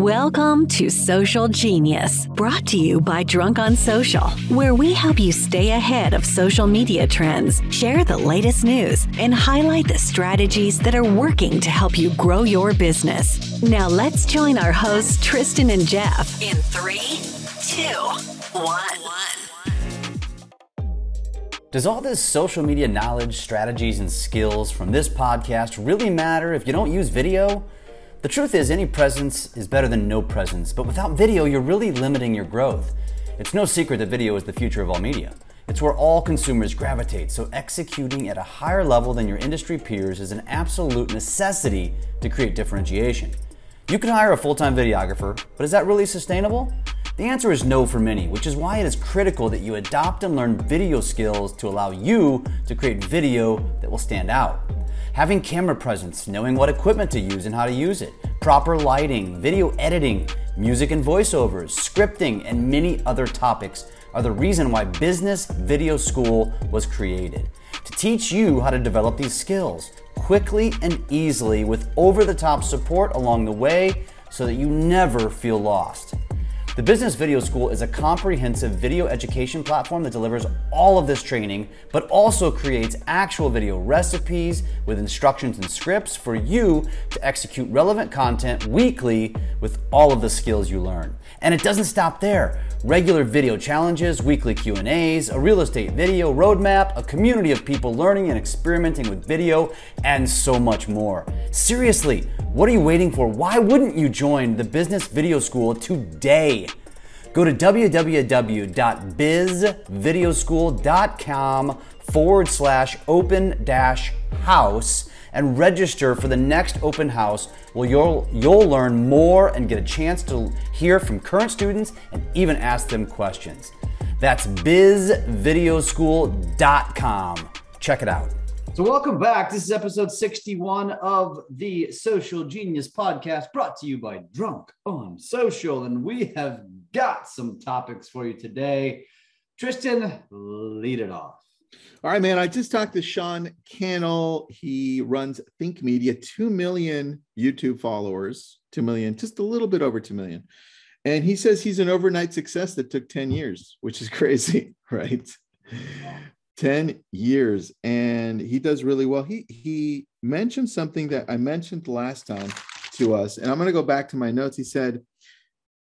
Welcome to Social Genius, brought to you by Drunk on Social, where we help you stay ahead of social media trends, share the latest news, and highlight the strategies that are working to help you grow your business. Now let's join our hosts, Tristan and Jeff, in three, two, one. Does all this social media knowledge, strategies, and skills from this podcast really matter if you don't use video? The truth is, any presence is better than no presence, but without video, you're really limiting your growth. It's no secret that video is the future of all media. It's where all consumers gravitate, so executing at a higher level than your industry peers is an absolute necessity to create differentiation. You can hire a full time videographer, but is that really sustainable? The answer is no for many, which is why it is critical that you adopt and learn video skills to allow you to create video that will stand out. Having camera presence, knowing what equipment to use and how to use it, proper lighting, video editing, music and voiceovers, scripting, and many other topics are the reason why Business Video School was created. To teach you how to develop these skills quickly and easily with over the top support along the way so that you never feel lost. The Business Video School is a comprehensive video education platform that delivers all of this training, but also creates actual video recipes with instructions and scripts for you to execute relevant content weekly with all of the skills you learn. And it doesn't stop there. Regular video challenges, weekly Q&As, a real estate video roadmap, a community of people learning and experimenting with video, and so much more. Seriously, what are you waiting for? Why wouldn't you join the Business Video School today? Go to www.bizvideoschool.com forward slash open dash house and register for the next open house where you'll, you'll learn more and get a chance to hear from current students and even ask them questions. That's bizvideoschool.com. Check it out. So, welcome back. This is episode 61 of the Social Genius podcast brought to you by Drunk on Social. And we have got some topics for you today. Tristan, lead it off. All right, man. I just talked to Sean Cannell. He runs Think Media, 2 million YouTube followers, 2 million, just a little bit over 2 million. And he says he's an overnight success that took 10 years, which is crazy, right? 10 years and he does really well he he mentioned something that i mentioned last time to us and i'm going to go back to my notes he said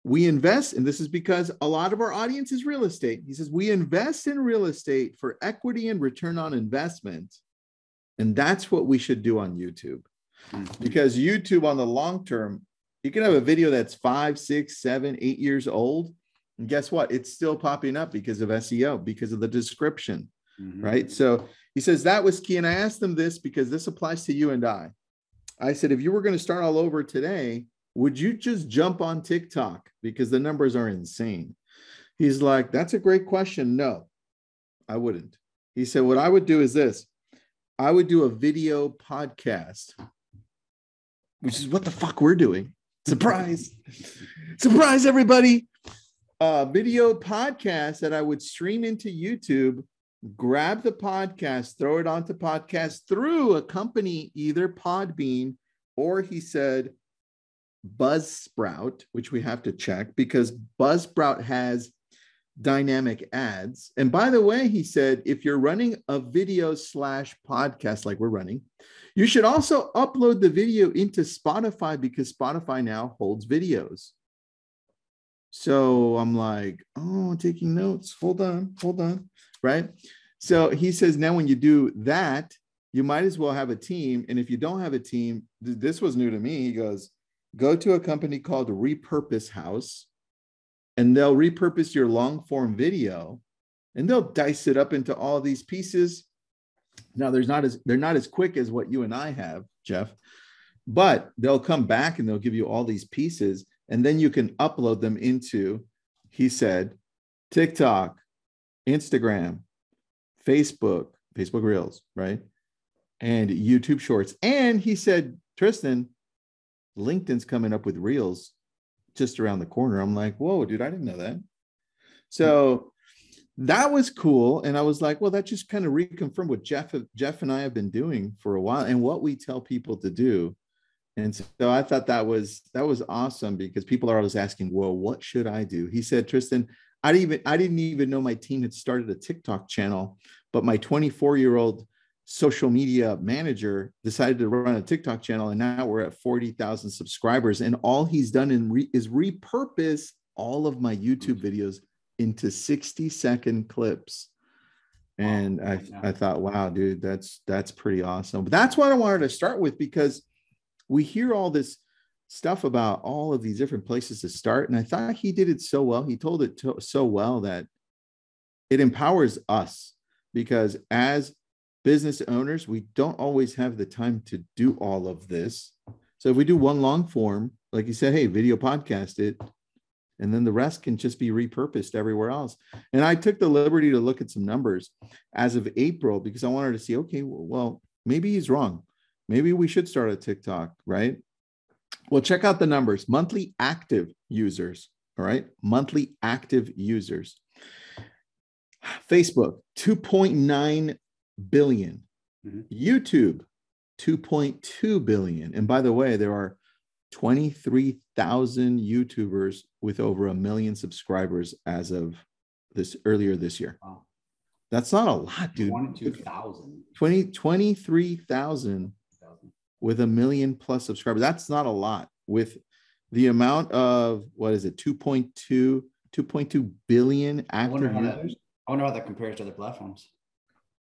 we invest and this is because a lot of our audience is real estate he says we invest in real estate for equity and return on investment and that's what we should do on youtube mm-hmm. because youtube on the long term you can have a video that's five six seven eight years old and guess what it's still popping up because of seo because of the description mm-hmm. right? So he says that was key. And I asked him this because this applies to you and I. I said, if you were going to start all over today, would you just jump on TikTok? Because the numbers are insane. He's like, that's a great question. No, I wouldn't. He said, what I would do is this I would do a video podcast, which is what the fuck we're doing. Surprise. Surprise, everybody. A video podcast that I would stream into YouTube grab the podcast, throw it onto podcast through a company, either Podbean or he said Buzzsprout, which we have to check because Buzzsprout has dynamic ads. And by the way, he said if you're running a video slash podcast like we're running, you should also upload the video into Spotify because Spotify now holds videos. So I'm like, oh, taking notes. Hold on, hold on right? So he says now when you do that, you might as well have a team. And if you don't have a team, th- this was new to me. He goes, go to a company called Repurpose House, and they'll repurpose your long form video, and they'll dice it up into all these pieces. Now, there's not as they're not as quick as what you and I have, Jeff, but they'll come back and they'll give you all these pieces, and then you can upload them into, he said, TikTok, Instagram, Facebook, Facebook Reels, right? And YouTube Shorts. And he said, Tristan, LinkedIn's coming up with Reels just around the corner. I'm like, whoa, dude, I didn't know that. So that was cool. And I was like, well, that just kind of reconfirmed what Jeff, Jeff and I have been doing for a while and what we tell people to do. And so I thought that was that was awesome because people are always asking, well, what should I do? He said, Tristan, I didn't even I didn't even know my team had started a TikTok channel, but my 24 year old social media manager decided to run a TikTok channel, and now we're at 40,000 subscribers. And all he's done in re, is repurpose all of my YouTube mm-hmm. videos into 60 second clips. And I, I thought, wow, dude, that's that's pretty awesome. But that's what I wanted to start with because we hear all this stuff about all of these different places to start. And I thought he did it so well. He told it to, so well that it empowers us because as business owners, we don't always have the time to do all of this. So if we do one long form, like you said, hey, video podcast it, and then the rest can just be repurposed everywhere else. And I took the liberty to look at some numbers as of April because I wanted to see, okay, well, maybe he's wrong. Maybe we should start a TikTok, right? Well, check out the numbers monthly active users. All right. Monthly active users. Facebook, 2.9 billion. Mm-hmm. YouTube, 2.2 billion. And by the way, there are 23,000 YouTubers with over a million subscribers as of this earlier this year. Wow. That's not a lot, dude. 22,000. 20, 23,000 with a million plus subscribers. That's not a lot with the amount of what is it 2.2 2.2 billion active I users. That, I wonder how that compares to other platforms.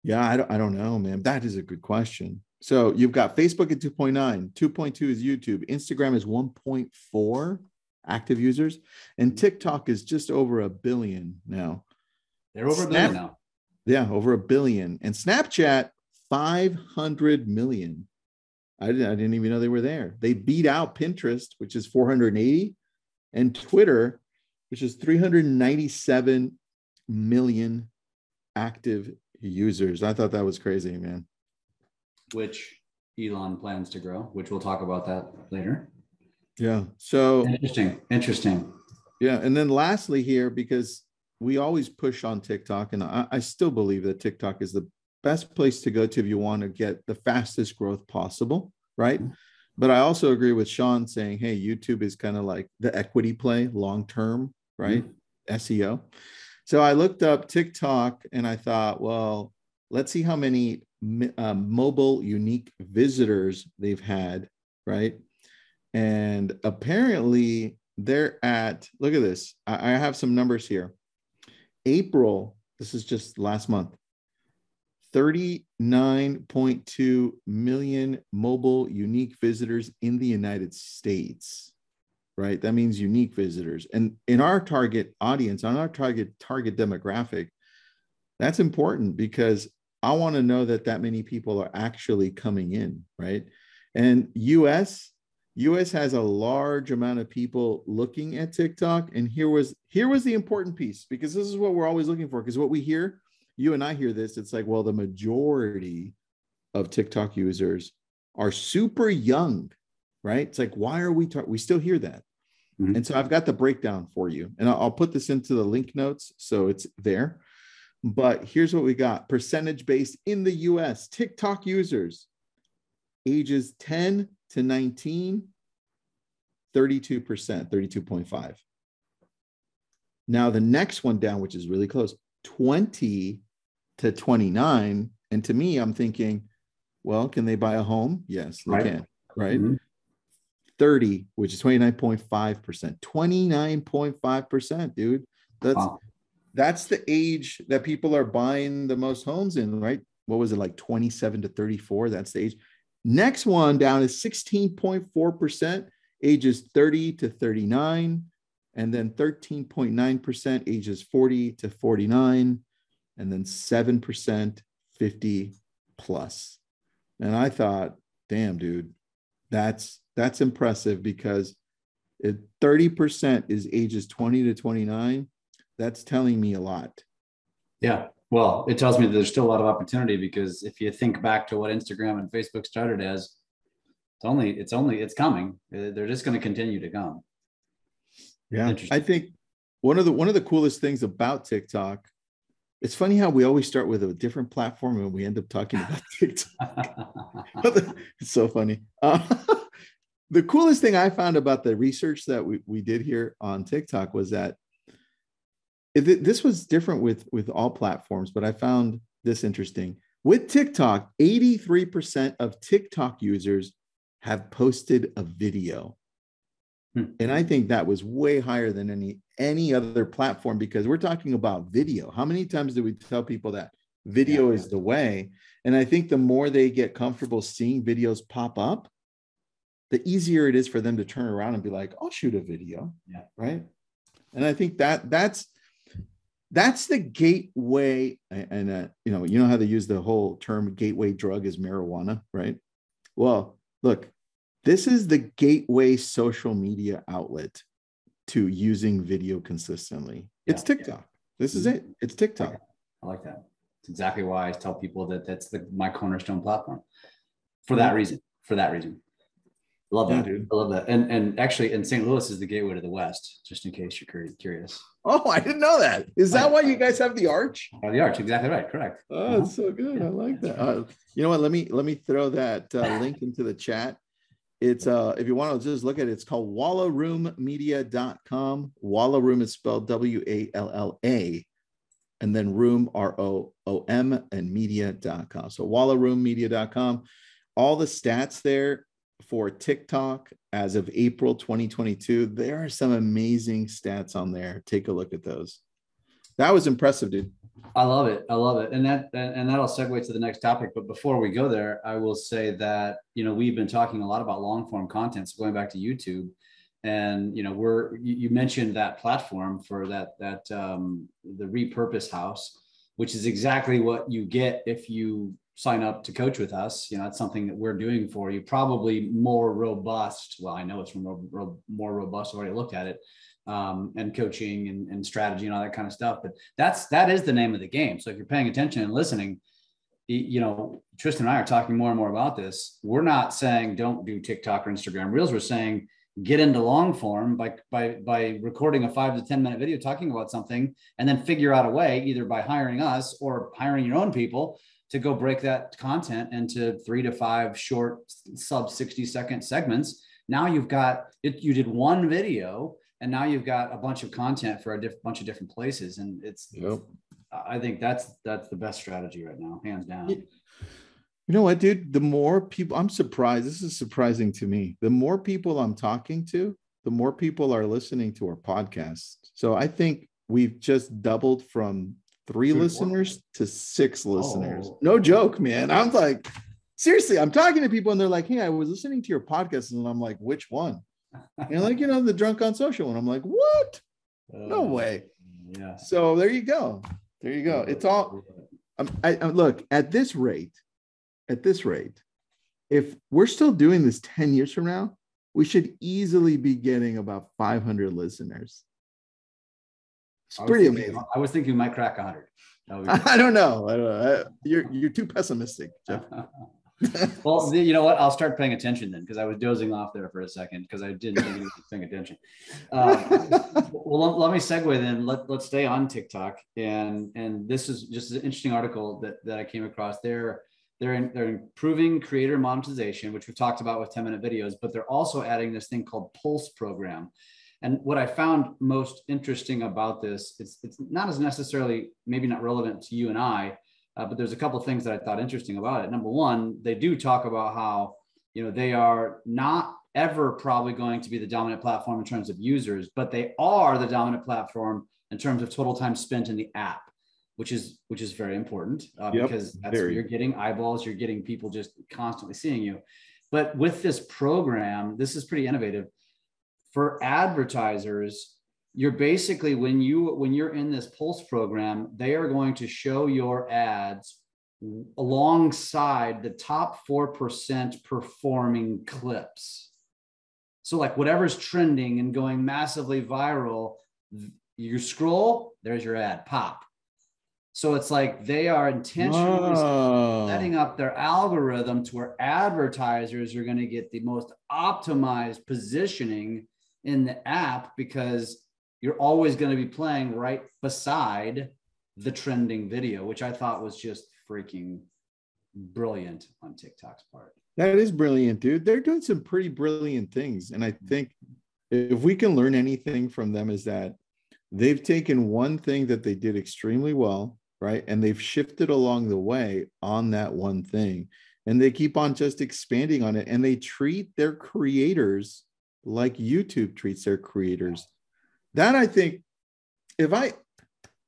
Yeah, I don't, I don't know, man. That is a good question. So you've got Facebook at 2.9, 2.2 is YouTube, Instagram is 1.4 active users, and hmm. TikTok is just over a billion now. They're over Snap, a billion now. Yeah, over a billion. And Snapchat, 500 million. I didn't, I didn't even know they were there. They beat out Pinterest, which is 480, and Twitter, which is 397 million active users. I thought that was crazy, man. Which Elon plans to grow, which we'll talk about that later. Yeah. So interesting. Interesting. Yeah. And then lastly, here, because we always push on TikTok, and I, I still believe that TikTok is the best place to go to if you want to get the fastest growth possible, right? Mm-hmm. But I also agree with Sean saying, hey, YouTube is kind of like the equity play long term, right? Mm-hmm. SEO. So I looked up TikTok and I thought, well, let's see how many uh, mobile unique visitors they've had, right? And apparently they're at, look at this. I, I have some numbers here. April, this is just last month, 39.2 million mobile unique visitors in the United States right? That means unique visitors. And in our target audience, on our target target demographic, that's important because I want to know that that many people are actually coming in, right? And US US has a large amount of people looking at TikTok and here was here was the important piece because this is what we're always looking for because what we hear, you and I hear this, it's like well the majority of TikTok users are super young right? It's like, why are we talking? We still hear that. Mm-hmm. And so I've got the breakdown for you, and I'll put this into the link notes so it's there. But here's what we got percentage based in the US TikTok users ages 10 to 19, 32%, 32.5. Now, the next one down, which is really close, 20 to 29. And to me, I'm thinking, well, can they buy a home? Yes, they right. can. Right. Mm-hmm. 30, which is 29.5%. 29.5%, dude. That's wow. that's the age that people are buying the most homes in, right? What was it like 27 to 34? That's the age. Next one down is 16.4%, ages 30 to 39, and then 13.9% ages 40 to 49, and then 7% 50 plus. And I thought, damn, dude, that's that's impressive because if 30% is ages 20 to 29, that's telling me a lot. Yeah. Well, it tells me that there's still a lot of opportunity because if you think back to what Instagram and Facebook started as, it's only, it's only, it's coming. Uh, they're just going to continue to come. Yeah. I think one of the, one of the coolest things about TikTok, it's funny how we always start with a different platform and we end up talking about TikTok. it's so funny. Uh, the coolest thing I found about the research that we, we did here on TikTok was that it, this was different with with all platforms, but I found this interesting. With TikTok, 83% of TikTok users have posted a video. Hmm. And I think that was way higher than any any other platform because we're talking about video. How many times do we tell people that video yeah, is the way? And I think the more they get comfortable seeing videos pop up, the easier it is for them to turn around and be like, "I'll shoot a video." Yeah. Right? And I think that that's that's the gateway and uh, you know you know how they use the whole term gateway drug is marijuana right well look this is the gateway social media outlet to using video consistently yeah, it's tiktok yeah. this is mm-hmm. it it's tiktok i like that it's exactly why i tell people that that's the my cornerstone platform for that reason for that reason Love that. Yeah, I love that. And and actually, in St. Louis is the gateway to the West, just in case you're curious. Oh, I didn't know that. Is that why you guys have the arch? Oh, the arch, exactly right. Correct. Oh, it's so good. I like that. Uh, you know what? Let me let me throw that uh, link into the chat. It's uh if you want to just look at it, it's called wallaroomedia.com. Walla Room is spelled W-A-L-L-A, and then room R-O-O-M and media.com. So wallaroomedia.com. All the stats there for TikTok as of April 2022. There are some amazing stats on there. Take a look at those. That was impressive, dude. I love it. I love it. And that and that'll segue to the next topic. But before we go there, I will say that you know we've been talking a lot about long form content. So going back to YouTube, and you know we're you mentioned that platform for that that um, the repurpose house, which is exactly what you get if you sign up to coach with us, you know, that's something that we're doing for you. Probably more robust. Well, I know it's more, more robust. already looked at it, um, and coaching and, and strategy and all that kind of stuff. But that's that is the name of the game. So if you're paying attention and listening, you know, Tristan and I are talking more and more about this. We're not saying don't do TikTok or Instagram Reels. We're saying get into long form by by by recording a five to ten minute video talking about something, and then figure out a way either by hiring us or hiring your own people to go break that content into three to five short sub 60 second segments. Now you've got it you did one video and now you've got a bunch of content for a diff- bunch of different places and it's yep. i think that's that's the best strategy right now hands down. You know what dude? The more people i'm surprised this is surprising to me. The more people i'm talking to the more people are listening to our podcast. So i think we've just doubled from three listeners to six listeners. Oh. No joke, man. I'm like, seriously, I'm talking to people and they're like, hey, I was listening to your podcast. And I'm like, which one? And like, you know, the drunk on social. one. I'm like, what? No uh, way. Yeah. So there you go. There you go. It's all, um, I, I, look at this rate, at this rate, if we're still doing this 10 years from now, we should easily be getting about 500 listeners. It's pretty thinking, amazing. I was thinking we might crack 100. I don't know. I don't know. You're you're too pessimistic, Jeff. well, you know what? I'll start paying attention then because I was dozing off there for a second because I didn't think you paying attention. Uh, well, let, let, me segue then. Let, let's stay on TikTok. And and this is just an interesting article that, that I came across. They're, they're, in, they're improving creator monetization, which we've talked about with 10 minute videos, but they're also adding this thing called Pulse program. And what I found most interesting about this, it's, it's not as necessarily, maybe not relevant to you and I, uh, but there's a couple of things that I thought interesting about it. Number one, they do talk about how, you know, they are not ever probably going to be the dominant platform in terms of users, but they are the dominant platform in terms of total time spent in the app, which is which is very important uh, yep, because that's very. you're getting eyeballs, you're getting people just constantly seeing you. But with this program, this is pretty innovative for advertisers you're basically when you when you're in this pulse program they are going to show your ads alongside the top 4% performing clips so like whatever's trending and going massively viral you scroll there's your ad pop so it's like they are intentionally Whoa. setting up their algorithm to where advertisers are going to get the most optimized positioning in the app because you're always going to be playing right beside the mm-hmm. trending video, which I thought was just freaking brilliant on TikTok's part. That is brilliant, dude. They're doing some pretty brilliant things. And I mm-hmm. think if we can learn anything from them, is that they've taken one thing that they did extremely well, right? And they've shifted along the way on that one thing. And they keep on just expanding on it. And they treat their creators like YouTube treats their creators. That I think, if I,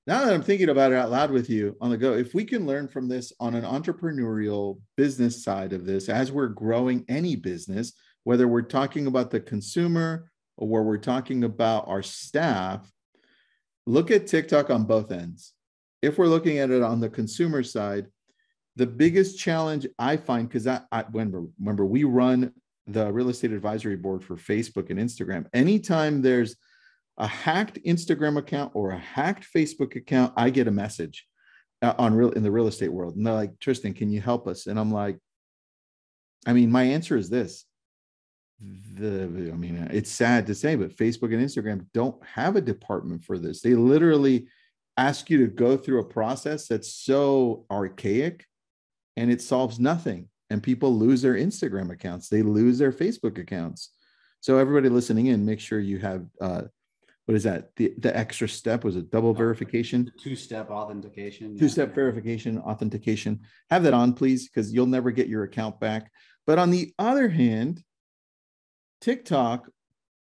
now that I'm thinking about it out loud with you on the go, if we can learn from this on an entrepreneurial business side of this, as we're growing any business, whether we're talking about the consumer or where we're talking about our staff, look at TikTok on both ends. If we're looking at it on the consumer side, the biggest challenge I find, because I, I remember, remember we run the real estate advisory board for Facebook and Instagram. Anytime there's a hacked Instagram account or a hacked Facebook account, I get a message uh, on real in the real estate world, and they're like, "Tristan, can you help us?" And I'm like, I mean, my answer is this: the I mean, it's sad to say, but Facebook and Instagram don't have a department for this. They literally ask you to go through a process that's so archaic and it solves nothing. And people lose their Instagram accounts, they lose their Facebook accounts. So everybody listening in, make sure you have uh, what is that? The the extra step was a double verification, two step authentication, two step verification, authentication. Have that on, please, because you'll never get your account back. But on the other hand, TikTok,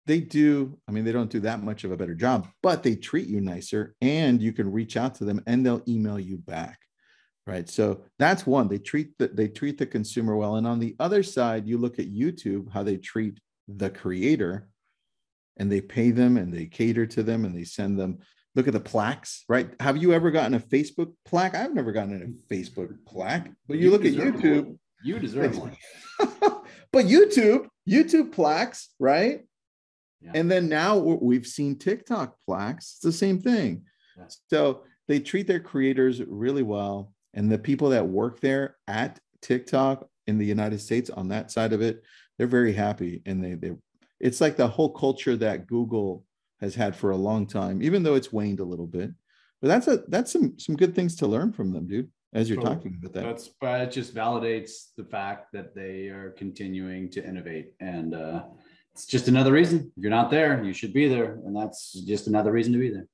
they do, I mean, they don't do that much of a better job, but they treat you nicer and you can reach out to them and they'll email you back. Right. So that's one. They treat the they treat the consumer well. And on the other side, you look at YouTube, how they treat the creator and they pay them and they cater to them and they send them look at the plaques, right? Have you ever gotten a Facebook plaque? I've never gotten a Facebook plaque, but you, you look at YouTube. One. You deserve one. but YouTube, YouTube plaques, right? Yeah. And then now we've seen TikTok plaques. It's the same thing. Yeah. So they treat their creators really well. And the people that work there at TikTok in the United States on that side of it, they're very happy. And they, they it's like the whole culture that Google has had for a long time, even though it's waned a little bit. But that's a that's some some good things to learn from them, dude as you're talking about that. That's but it just validates the fact that they are continuing to innovate, and uh, it's just another reason. If you're not there, you should be there, and that's just another reason to be there.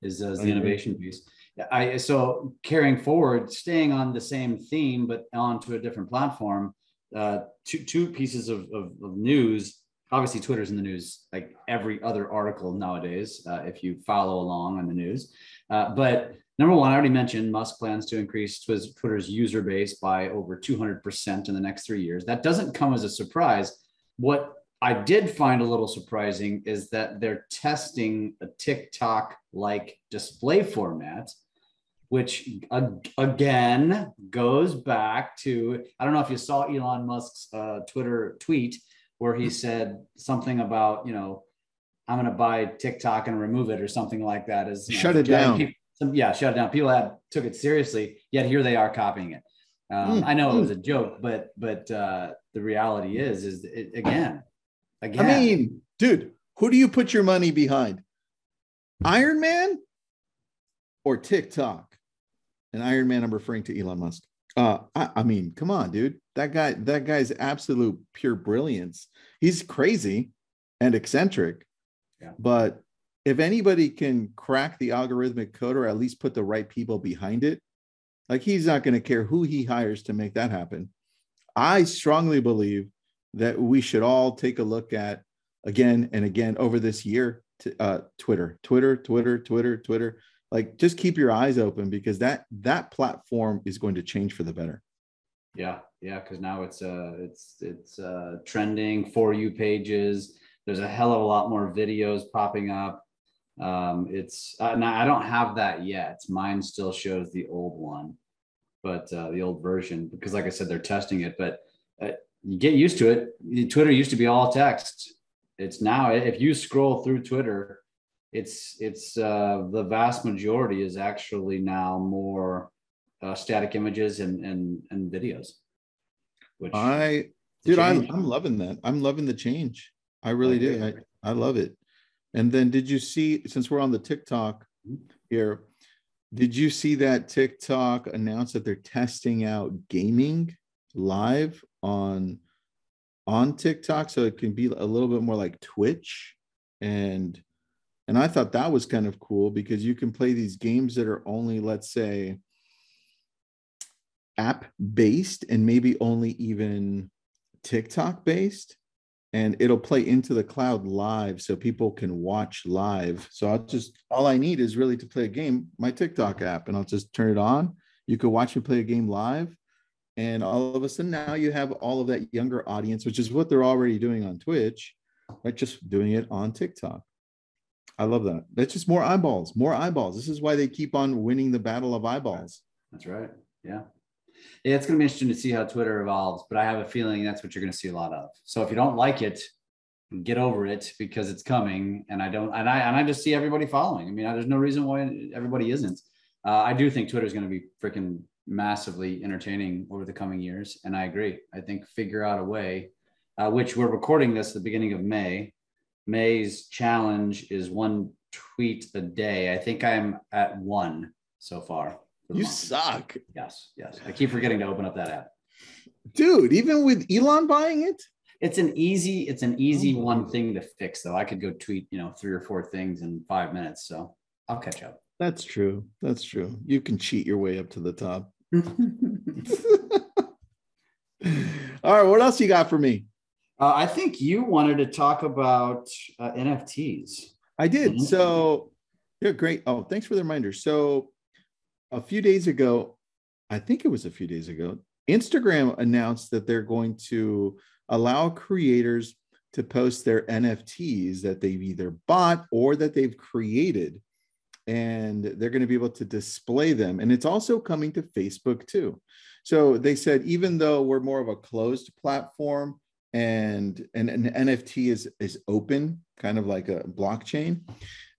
Is, uh, is the innovation piece. I so carrying forward, staying on the same theme, but onto a different platform. Uh, two two pieces of, of, of news. Obviously, Twitter's in the news like every other article nowadays. Uh, if you follow along on the news, uh, but Number one, I already mentioned Musk plans to increase Twitter's user base by over 200% in the next three years. That doesn't come as a surprise. What I did find a little surprising is that they're testing a TikTok like display format, which again goes back to I don't know if you saw Elon Musk's uh, Twitter tweet where he said something about, you know, I'm going to buy TikTok and remove it or something like that. As shut know, it down. People, some yeah shut it down people had took it seriously yet here they are copying it um, mm, i know mm. it was a joke but but uh, the reality is is it, again again i mean dude who do you put your money behind iron man or tiktok and iron man i'm referring to elon musk uh I, I mean come on dude that guy that guy's absolute pure brilliance he's crazy and eccentric yeah. but if anybody can crack the algorithmic code or at least put the right people behind it, like he's not going to care who he hires to make that happen. I strongly believe that we should all take a look at again and again over this year to, uh, Twitter, Twitter, Twitter, Twitter, Twitter. Like just keep your eyes open because that that platform is going to change for the better. Yeah, yeah, because now it's uh it's it's uh trending for you pages. There's a hell of a lot more videos popping up um, it's uh, I don't have that yet. Mine still shows the old one, but uh, the old version because, like I said, they're testing it. But uh, you get used to it. Twitter used to be all text. It's now if you scroll through Twitter, it's it's uh, the vast majority is actually now more uh, static images and and and videos. Which I dude, I'm I'm loving that. I'm loving the change. I really do. I, I love it. And then did you see, since we're on the TikTok here, did you see that TikTok announced that they're testing out gaming live on on TikTok, so it can be a little bit more like Twitch, and and I thought that was kind of cool because you can play these games that are only, let's say, app based and maybe only even TikTok based, and it'll play into the cloud live so people can watch live. So I'll just all I need is really to play a game, my TikTok app, and I'll just turn it on. You can watch me play a game live. And all of a sudden now you have all of that younger audience, which is what they're already doing on Twitch, right? Just doing it on TikTok. I love that. That's just more eyeballs, more eyeballs. This is why they keep on winning the battle of eyeballs. That's right. Yeah. Yeah, it's going to be interesting to see how Twitter evolves, but I have a feeling that's what you're going to see a lot of. So if you don't like it, get over it because it's coming. And I don't, and I, and I just see everybody following. I mean, there's no reason why everybody isn't. Uh, I do think Twitter is going to be freaking massively entertaining over the coming years. And I agree. I think figure out a way, uh, which we're recording this at the beginning of May. May's challenge is one tweet a day. I think I'm at one so far. You suck. Yes, yes. I keep forgetting to open up that app. Dude, even with Elon buying it? It's an easy, it's an easy oh. one thing to fix though. I could go tweet, you know, three or four things in five minutes. So I'll catch up. That's true. That's true. You can cheat your way up to the top. All right, what else you got for me? Uh, I think you wanted to talk about uh, NFTs. I did. So, yeah, great. Oh, thanks for the reminder. So, a few days ago, I think it was a few days ago, Instagram announced that they're going to allow creators to post their NFTs that they've either bought or that they've created. And they're going to be able to display them. And it's also coming to Facebook too. So they said, even though we're more of a closed platform and, and an NFT is, is open, kind of like a blockchain,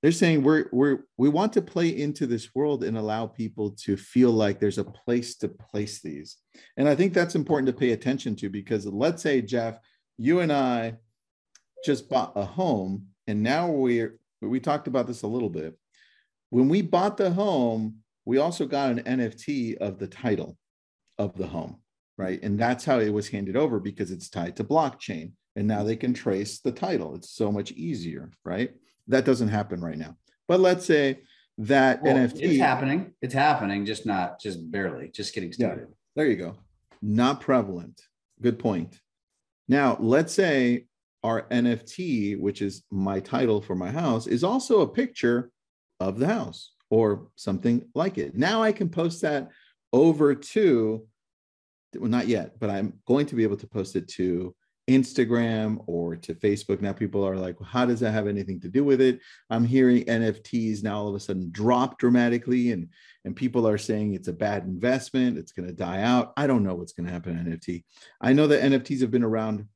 they're saying we're we're we want to play into this world and allow people to feel like there's a place to place these. And i think that's important to pay attention to because let's say jeff you and i just bought a home and now we're we talked about this a little bit. When we bought the home we also got an nft of the title of the home right and that's how it was handed over because it's tied to blockchain and now they can trace the title it's so much easier right that doesn't happen right now. But let's say that well, NFT it's happening. It's happening, just not just barely, just getting started. Yeah, there you go. Not prevalent. Good point. Now, let's say our NFT, which is my title for my house, is also a picture of the house or something like it. Now I can post that over to, well, not yet, but I'm going to be able to post it to Instagram or to Facebook. Now people are like, well, how does that have anything to do with it? I'm hearing NFTs now all of a sudden drop dramatically, and and people are saying it's a bad investment, it's going to die out. I don't know what's going to happen to NFT. I know that NFTs have been around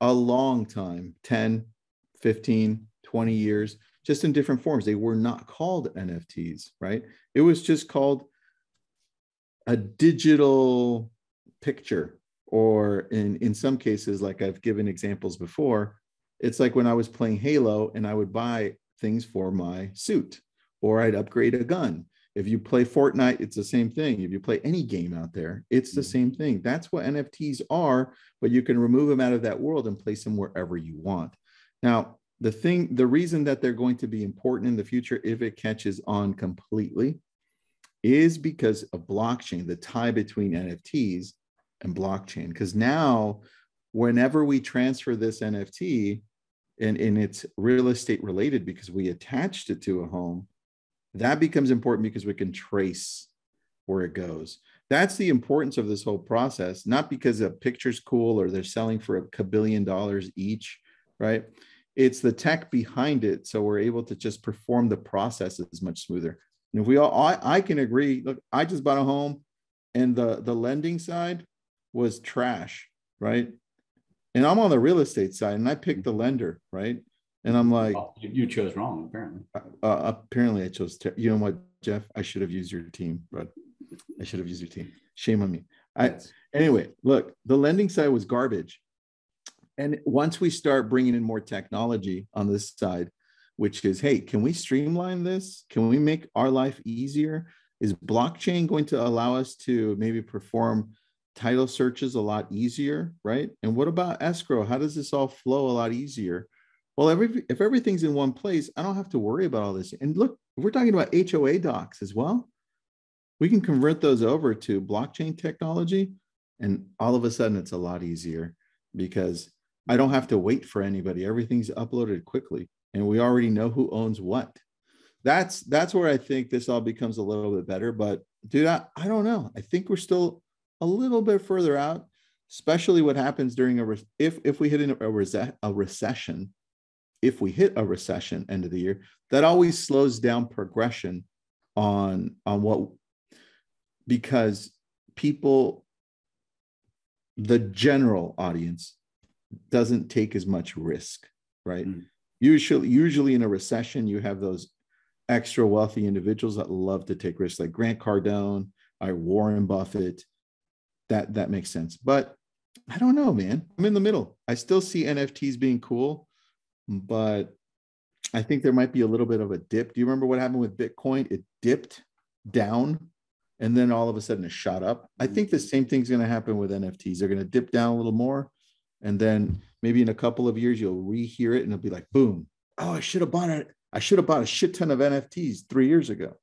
a long time 10, 15, 20 years, just in different forms. They were not called NFTs, right? It was just called a digital picture or in in some cases like i've given examples before it's like when i was playing halo and i would buy things for my suit or i'd upgrade a gun. If you play fortnite it's the same thing. If you play any game out there it's the mm-hmm. same thing. That's what nfts are but you can remove them out of that world and place them wherever you want. Now the thing the reason that they're going to be important in the future if it catches on completely is because of blockchain the tie between nfts and blockchain. Because now whenever we transfer this nft and, and it's real estate related because we attached it to a home that becomes important because we can trace where it goes. That's the importance of this whole process not because a picture's cool or they're selling for a billion dollars each right? It's the tech behind it so we're able to just perform the process as much smoother and if we all I, I can agree look i just bought a home and the the lending side was trash, right? And I'm on the real estate side, and I picked the lender, right? And I'm like, well, you chose wrong, apparently. Uh, uh, apparently, I chose. Ter- you know what, Jeff? I should have used your team, but I should have used your team. Shame on me. I anyway. Look, the lending side was garbage, and once we start bringing in more technology on this side, which is, hey, can we streamline this? Can we make our life easier? Is blockchain going to allow us to maybe perform title searches a lot easier, right? And what about escrow? How does this all flow a lot easier? Well, every if everything's in one place, I don't have to worry about all this. And look, we're talking about HOA docs as well. We can convert those over to blockchain technology, and all of a sudden it's a lot easier because I don't have to wait for anybody. Everything's uploaded quickly, and we already know who owns what. That's that's where I think this all becomes a little bit better. But dude, I, I don't know. I think we're still a little bit further out, especially what happens during a re- if if we hit a, a, a recession if we hit a recession end of the year, that always slows down progression on on what because people the general audience doesn't take as much risk, right? Mm. Usually usually in a recession you have those extra wealthy individuals that love to take risks like Grant Cardone, I Warren Buffett. That that makes sense. But I don't know, man. I'm in the middle. I still see NFTs being cool but I think there might be a little bit of a dip. Do you remember what happened with Bitcoin? It dipped down and then all of a sudden it shot up. I think the same thing's going to happen with NFTs. They're going to dip down a little more. And then maybe in a couple of years, you'll rehear it and it'll be like, boom. Oh, I should have bought it. I should have bought a shit ton of NFTs three years ago.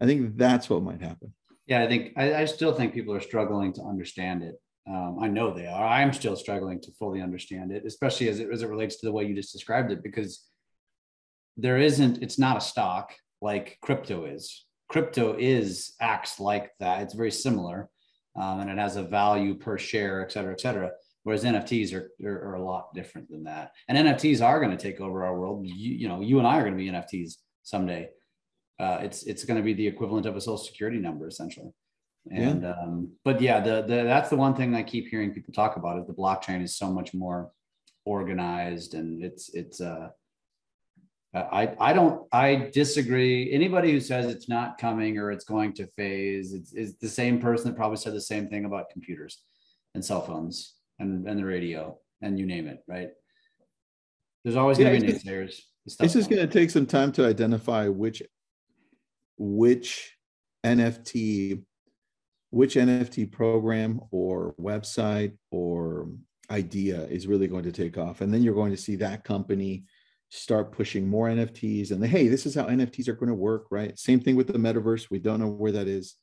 I think that's what might happen. Yeah, I think I, I still think people are struggling to understand it. Um, I know they are. I'm still struggling to fully understand it, especially as it, as it relates to the way you just described it, because there isn't, it's not a stock like crypto is. Crypto is acts like that. It's very similar um, and it has a value per share, et cetera, et cetera. Whereas NFTs are, are, are a lot different than that. And NFTs are going to take over our world. You, you know, you and I are going to be NFTs someday. Uh, it's it's going to be the equivalent of a social security number essentially. And yeah. um, but yeah, the the that's the one thing I keep hearing people talk about is the blockchain is so much more organized and it's it's uh I I don't I disagree. Anybody who says it's not coming or it's going to phase, it's, it's the same person that probably said the same thing about computers and cell phones and, and the radio and you name it, right? There's always going to be naysayers. This is going to take some time to identify which which NFT which NFT program or website or idea is really going to take off. And then you're going to see that company start pushing more NFTs and the, hey, this is how NFTs are going to work, right? Same thing with the metaverse. We don't know where that is.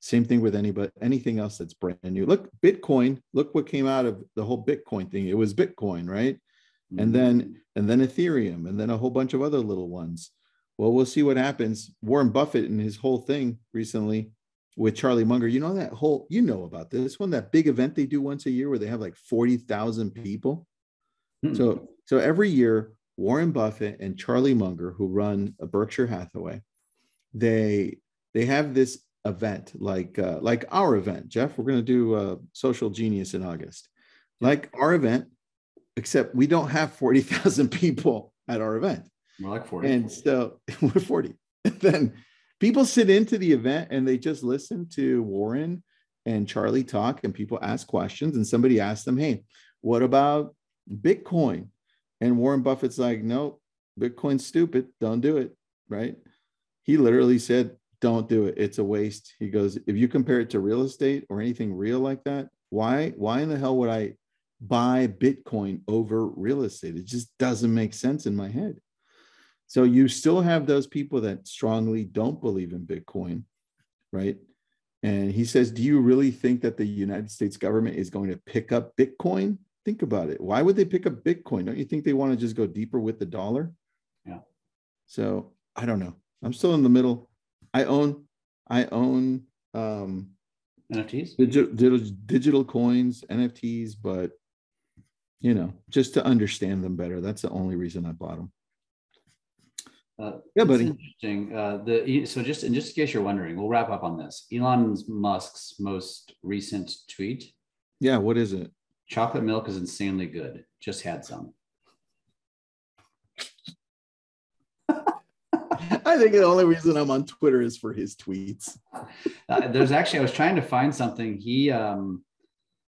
Same thing with anybody, anything else that's brand new. Look, Bitcoin, look what came out of the whole Bitcoin thing. It was Bitcoin, right? Mm-hmm. And then and then Ethereum, and then a whole bunch of other little ones. Well, we'll see what happens. Warren Buffett and his whole thing recently with Charlie Munger. You know that whole, you know about this one, that big event they do once a year where they have like 40,000 people. Hmm. So, so every year, Warren Buffett and Charlie Munger, who run a Berkshire Hathaway, they they have this event like uh, like our event. Jeff, we're going to do uh, Social Genius in August, like our event, except we don't have 40,000 people at our event. We're like 40. And so we're 40. then people sit into the event and they just listen to Warren and Charlie talk, and people ask questions. And somebody asks them, Hey, what about Bitcoin? And Warren Buffett's like, Nope, Bitcoin's stupid. Don't do it. Right. He literally said, Don't do it. It's a waste. He goes, If you compare it to real estate or anything real like that, why, why in the hell would I buy Bitcoin over real estate? It just doesn't make sense in my head. So you still have those people that strongly don't believe in Bitcoin, right? And he says, Do you really think that the United States government is going to pick up Bitcoin? Think about it. Why would they pick up Bitcoin? Don't you think they want to just go deeper with the dollar? Yeah. So I don't know. I'm still in the middle. I own, I own um NFTs, digital, digital coins, NFTs, but you know, just to understand them better. That's the only reason I bought them. Uh, yeah, buddy. Interesting. Uh, the so just in just in case you're wondering, we'll wrap up on this. Elon Musk's most recent tweet. Yeah, what is it? Chocolate milk is insanely good. Just had some. I think the only reason I'm on Twitter is for his tweets. Uh, there's actually I was trying to find something. He um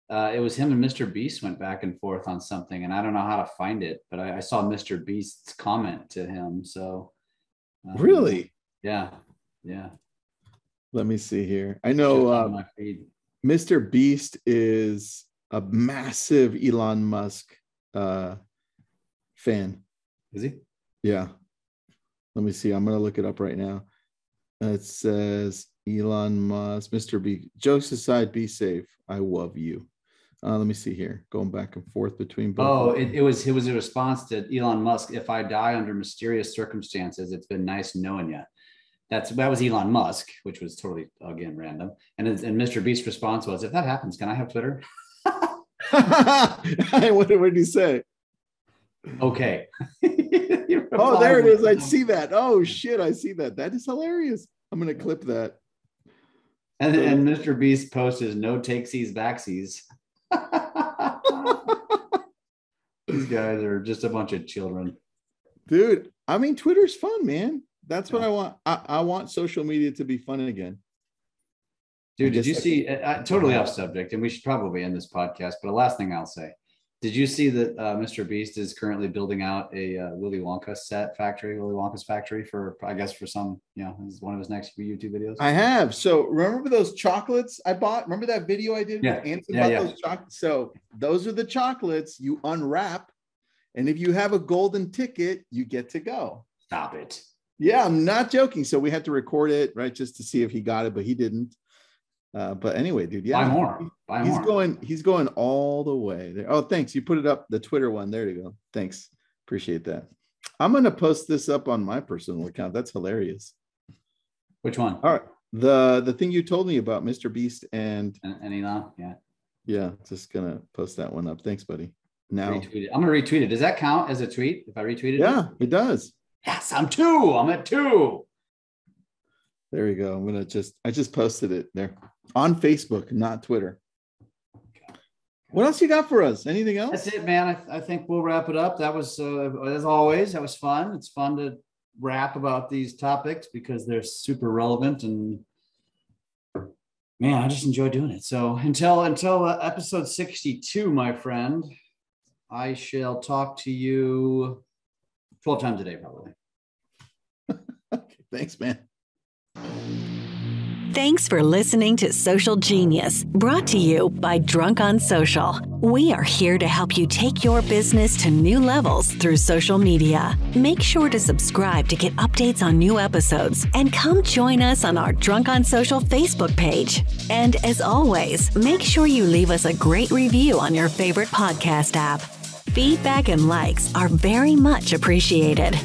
uh, it was him and Mr. Beast went back and forth on something, and I don't know how to find it, but I, I saw Mr. Beast's comment to him. So, um, really, yeah, yeah. Let me see here. I know. Feed. Mr. Beast is a massive Elon Musk uh, fan. Is he? Yeah. Let me see. I'm going to look it up right now. It says Elon Musk, Mr. B. Jokes aside, be safe. I love you. Uh, let me see here. Going back and forth between both. Oh, it, it was it was a response to Elon Musk. If I die under mysterious circumstances, it's been nice knowing you. That's that was Elon Musk, which was totally again random. And and Mr. Beast's response was, "If that happens, can I have Twitter?" what, what did he say? Okay. oh, there it is. I see that. Oh shit, I see that. That is hilarious. I'm gonna clip that. And, and Mr. Beast posted no takesies backsies. These guys are just a bunch of children. Dude, I mean, Twitter's fun, man. That's what I want. I, I want social media to be fun again. Dude, did you see? Uh, totally off subject, and we should probably end this podcast. But the last thing I'll say: Did you see that uh, Mr. Beast is currently building out a uh, Willy Wonka set factory, Willy Wonka's factory for, I guess, for some, you know, is one of his next YouTube videos. I have. So remember those chocolates I bought? Remember that video I did? Yeah. With yeah, yeah. Those chocolates? So those are the chocolates you unwrap, and if you have a golden ticket, you get to go. Stop it. Yeah, I'm not joking. So we had to record it, right, just to see if he got it, but he didn't. Uh, but anyway, dude, yeah, buy more. Buy he's more. going. He's going all the way there. Oh, thanks. You put it up the Twitter one. There you go. Thanks. Appreciate that. I'm gonna post this up on my personal account. That's hilarious. Which one? All right, the the thing you told me about Mr. Beast and and, and Elon. Yeah. Yeah, just gonna post that one up. Thanks, buddy. Now. I'm gonna retweet it. Does that count as a tweet if I retweet it? Yeah, it does. Yes, I'm two. I'm at two. There we go. I'm gonna just I just posted it there on Facebook, not Twitter. What else you got for us? Anything else? That's it, man. I, th- I think we'll wrap it up. That was, uh, as always, that was fun. It's fun to rap about these topics because they're super relevant and man, I just enjoy doing it. So until until uh, episode 62, my friend, I shall talk to you 12 times a day, probably. Thanks, man. Thanks for listening to Social Genius, brought to you by Drunk on Social. We are here to help you take your business to new levels through social media. Make sure to subscribe to get updates on new episodes and come join us on our Drunk on Social Facebook page. And as always, make sure you leave us a great review on your favorite podcast app. Feedback and likes are very much appreciated.